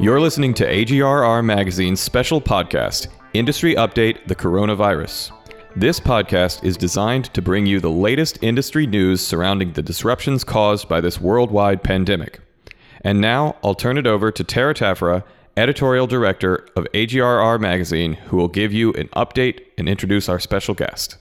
You're listening to AGRR Magazine's special podcast, Industry Update The Coronavirus. This podcast is designed to bring you the latest industry news surrounding the disruptions caused by this worldwide pandemic. And now I'll turn it over to Tara Taffera, editorial director of AGRR Magazine, who will give you an update and introduce our special guest.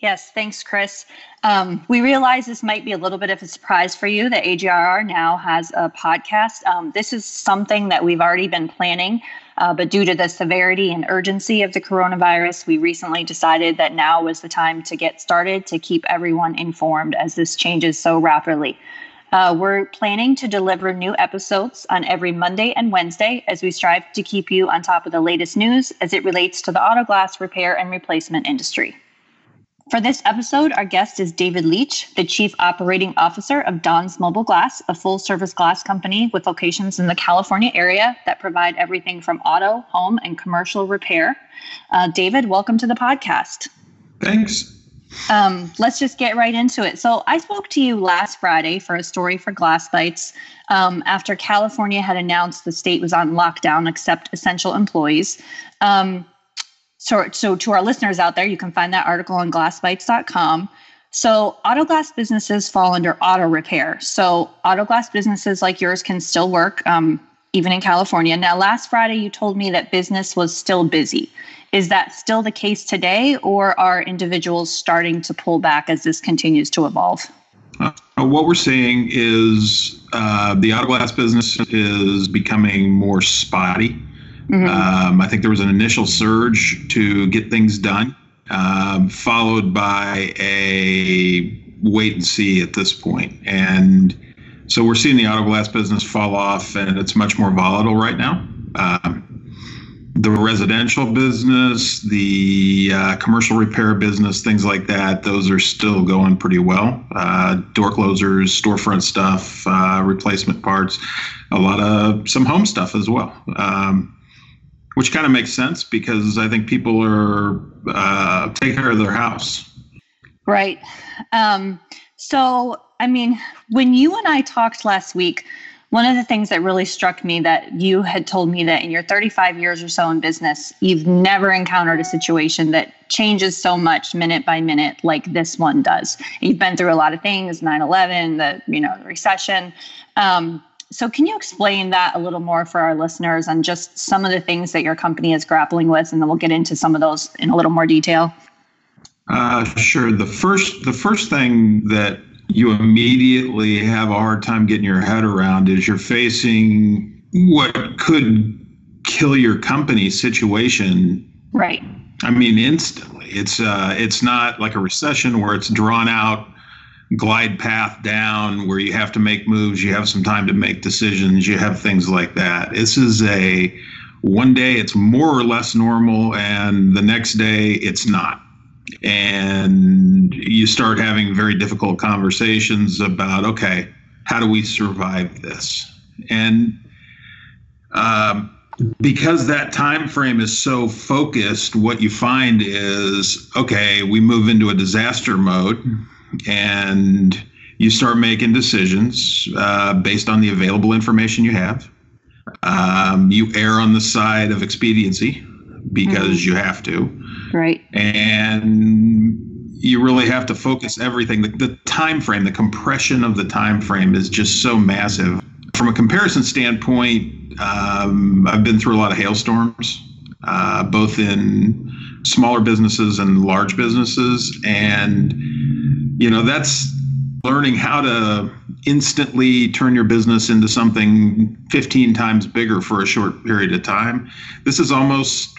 Yes, thanks, Chris. Um, we realize this might be a little bit of a surprise for you that AGRR now has a podcast. Um, this is something that we've already been planning, uh, but due to the severity and urgency of the coronavirus, we recently decided that now was the time to get started to keep everyone informed as this changes so rapidly. Uh, we're planning to deliver new episodes on every Monday and Wednesday as we strive to keep you on top of the latest news as it relates to the auto glass repair and replacement industry. For this episode, our guest is David Leach, the Chief Operating Officer of Don's Mobile Glass, a full service glass company with locations in the California area that provide everything from auto, home, and commercial repair. Uh, David, welcome to the podcast. Thanks. Um, let's just get right into it. So, I spoke to you last Friday for a story for Glass Bytes um, after California had announced the state was on lockdown except essential employees. Um, so, so to our listeners out there, you can find that article on glassbytes.com. So, auto glass businesses fall under auto repair. So, auto glass businesses like yours can still work, um, even in California. Now, last Friday, you told me that business was still busy. Is that still the case today, or are individuals starting to pull back as this continues to evolve? Uh, what we're seeing is uh, the auto glass business is becoming more spotty. Mm-hmm. Um, I think there was an initial surge to get things done, um, followed by a wait and see at this point. And so we're seeing the auto glass business fall off, and it's much more volatile right now. Um, the residential business, the uh, commercial repair business, things like that, those are still going pretty well. Uh, door closers, storefront stuff, uh, replacement parts, a lot of some home stuff as well. Um, which kind of makes sense because I think people are uh, taking care of their house. Right. Um, so, I mean, when you and I talked last week, one of the things that really struck me that you had told me that in your 35 years or so in business, you've never encountered a situation that changes so much minute by minute like this one does. You've been through a lot of things, 9/11, the you know the recession. Um, so, can you explain that a little more for our listeners on just some of the things that your company is grappling with, and then we'll get into some of those in a little more detail? Uh, sure. The first, the first thing that you immediately have a hard time getting your head around is you're facing what could kill your company situation. Right. I mean, instantly. It's uh, it's not like a recession where it's drawn out glide path down where you have to make moves, you have some time to make decisions, you have things like that. This is a one day it's more or less normal, and the next day it's not. And you start having very difficult conversations about okay, how do we survive this? And um, because that time frame is so focused, what you find is okay, we move into a disaster mode and you start making decisions uh, based on the available information you have. Um, you err on the side of expediency because mm-hmm. you have to. Right. And you really have to focus everything. The, the time frame, the compression of the time frame is just so massive. From a comparison standpoint, um, I've been through a lot of hailstorms, uh, both in smaller businesses and large businesses, and you know that's learning how to instantly turn your business into something 15 times bigger for a short period of time. This is almost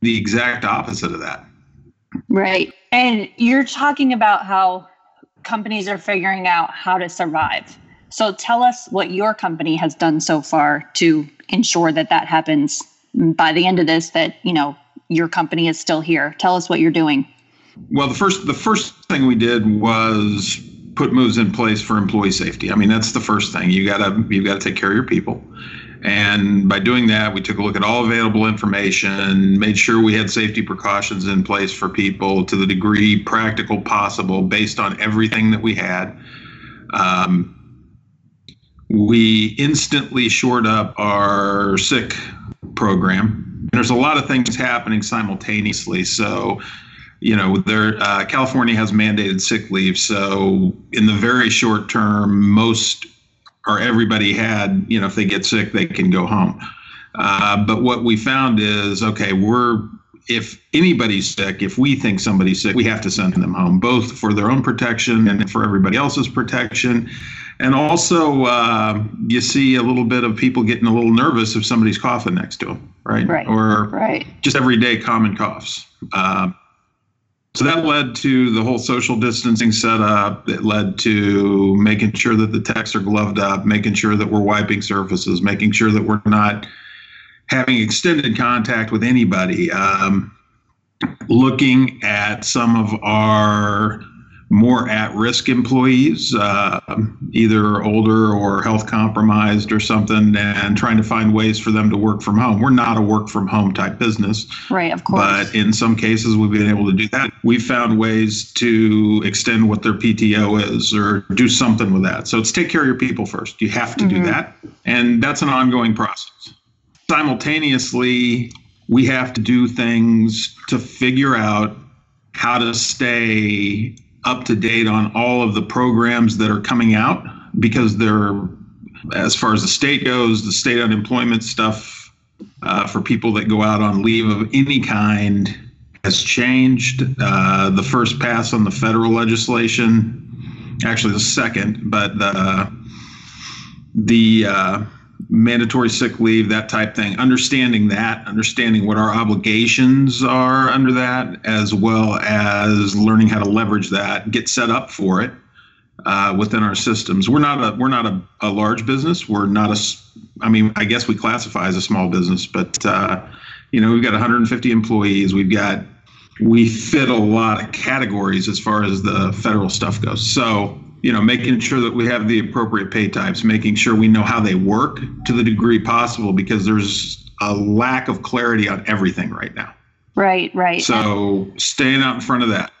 the exact opposite of that. Right. And you're talking about how companies are figuring out how to survive. So tell us what your company has done so far to ensure that that happens by the end of this that you know your company is still here. Tell us what you're doing well, the first the first thing we did was put moves in place for employee safety. I mean, that's the first thing. You gotta you gotta take care of your people. And by doing that, we took a look at all available information, made sure we had safety precautions in place for people to the degree practical possible based on everything that we had. Um, we instantly shored up our sick program. And there's a lot of things happening simultaneously. So, you know, there uh, California has mandated sick leave. So, in the very short term, most or everybody had, you know, if they get sick, they can go home. Uh, but what we found is, okay, we're if anybody's sick, if we think somebody's sick, we have to send them home, both for their own protection and for everybody else's protection. And also, uh, you see a little bit of people getting a little nervous if somebody's coughing next to them, right? Right. Or right. just everyday common coughs. Uh, so that led to the whole social distancing setup. It led to making sure that the techs are gloved up, making sure that we're wiping surfaces, making sure that we're not having extended contact with anybody. Um, looking at some of our more at-risk employees, uh, either older or health compromised or something, and trying to find ways for them to work from home. We're not a work from home type business, right? Of course. But in some cases, we've been able to do that. We've found ways to extend what their PTO is or do something with that. So it's take care of your people first. You have to mm-hmm. do that, and that's an ongoing process. Simultaneously, we have to do things to figure out how to stay up to date on all of the programs that are coming out because they're, as far as the state goes, the state unemployment stuff uh, for people that go out on leave of any kind has changed. Uh, the first pass on the federal legislation, actually the second, but the the uh, mandatory sick leave, that type thing, understanding that, understanding what our obligations are under that, as well as learning how to leverage that, get set up for it uh, within our systems. We're not a we're not a, a, large business. We're not a. I mean, I guess we classify as a small business, but uh, you know, we've got 150 employees. We've got we fit a lot of categories as far as the federal stuff goes. So you know, making sure that we have the appropriate pay types, making sure we know how they work to the degree possible because there's a lack of clarity on everything right now. Right, right. So staying out in front of that.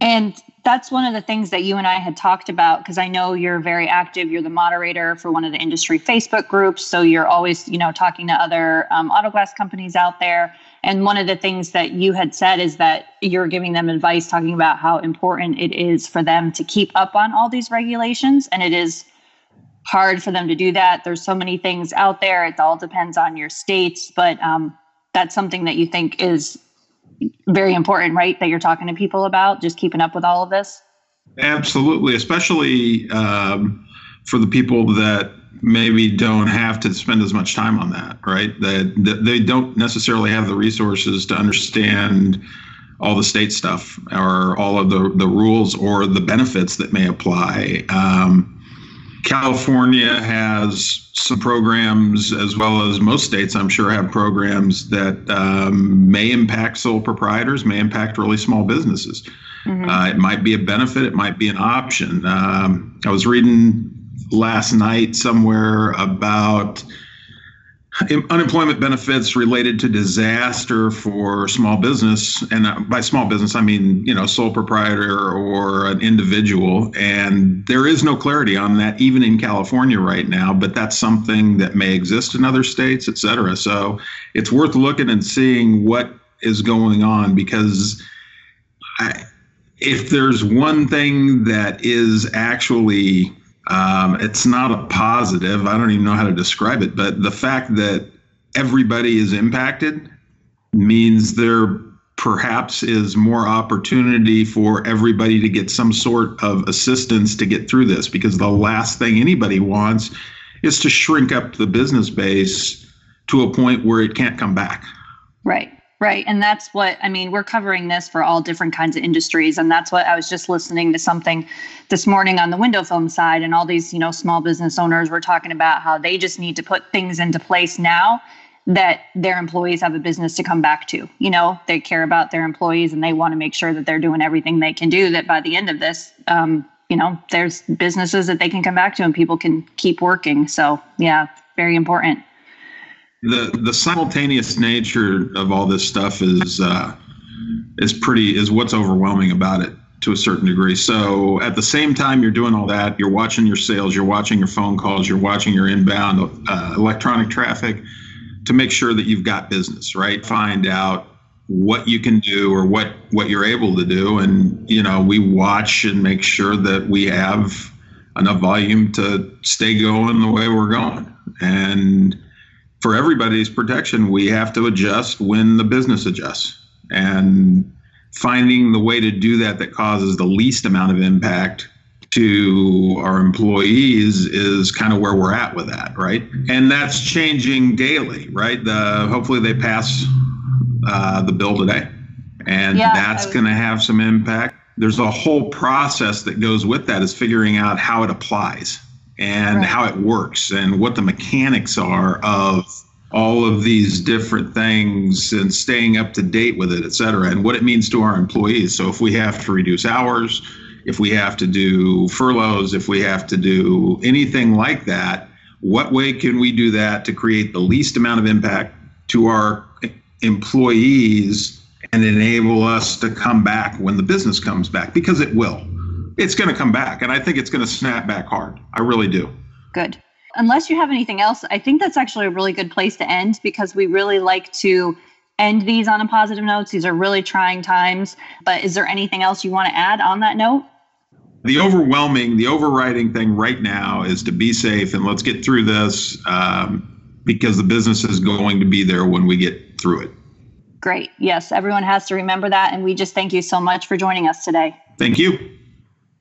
And that's one of the things that you and I had talked about because I know you're very active. You're the moderator for one of the industry Facebook groups, so you're always, you know, talking to other um, auto glass companies out there. And one of the things that you had said is that you're giving them advice talking about how important it is for them to keep up on all these regulations. And it is hard for them to do that. There's so many things out there. It all depends on your states, but um, that's something that you think is very important, right? That you're talking to people about, just keeping up with all of this. Absolutely, especially um, for the people that maybe don't have to spend as much time on that, right? That, that they don't necessarily have the resources to understand all the state stuff or all of the, the rules or the benefits that may apply. Um, California has some programs, as well as most states, I'm sure, have programs that um, may impact sole proprietors, may impact really small businesses. Mm-hmm. Uh, it might be a benefit, it might be an option. Um, I was reading last night somewhere about unemployment benefits related to disaster for small business and uh, by small business i mean you know sole proprietor or an individual and there is no clarity on that even in california right now but that's something that may exist in other states et cetera. So it's worth looking and seeing what is going on because I, if there's one thing that is actually um, it's not a positive. I don't even know how to describe it, but the fact that everybody is impacted means there perhaps is more opportunity for everybody to get some sort of assistance to get through this because the last thing anybody wants is to shrink up the business base to a point where it can't come back. Right. Right. And that's what I mean. We're covering this for all different kinds of industries. And that's what I was just listening to something this morning on the window film side. And all these, you know, small business owners were talking about how they just need to put things into place now that their employees have a business to come back to. You know, they care about their employees and they want to make sure that they're doing everything they can do that by the end of this, um, you know, there's businesses that they can come back to and people can keep working. So, yeah, very important the the simultaneous nature of all this stuff is uh, is pretty is what's overwhelming about it. to a certain degree. So at the same time you're doing all that, you're watching your sales, you're watching your phone calls, you're watching your inbound uh, electronic traffic to make sure that you've got business, right? Find out what you can do or what what you're able to do and you know we watch and make sure that we have enough volume to stay going the way we're going and for everybody's protection we have to adjust when the business adjusts. And finding the way to do that that causes the least amount of impact to our employees is kind of where we're at with that right? And that's changing daily right? The hopefully they pass uh, the bill today. And Yeah, that's going to have some impact. There's a whole process that goes with that is figuring out how it applies and Right. how it works and what the mechanics are of all of these different things and staying up to date with it, et cetera, and what it means to our employees. So if we have to reduce hours, if we have to do furloughs, if we have to do anything like that, what way can we do that to create the least amount of impact to our employees and enable us to come back when the business comes back? Because it will. It's going to come back, and I think it's going to snap back hard. I really do. Good. Unless you have anything else, I think that's actually a really good place to end because we really like to end these on a positive note. These are really trying times. But is there anything else you want to add on that note? the overwhelming, the overriding thing right now is to be safe and let's get through this um, because the business is going to be there when we get through it. Great. Yes, everyone has to remember that. And we just thank you so much for joining us today. Thank you.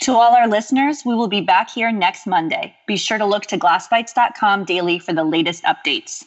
To all our listeners, we will be back here next Monday. Be sure to look to glassbytes.com daily for the latest updates.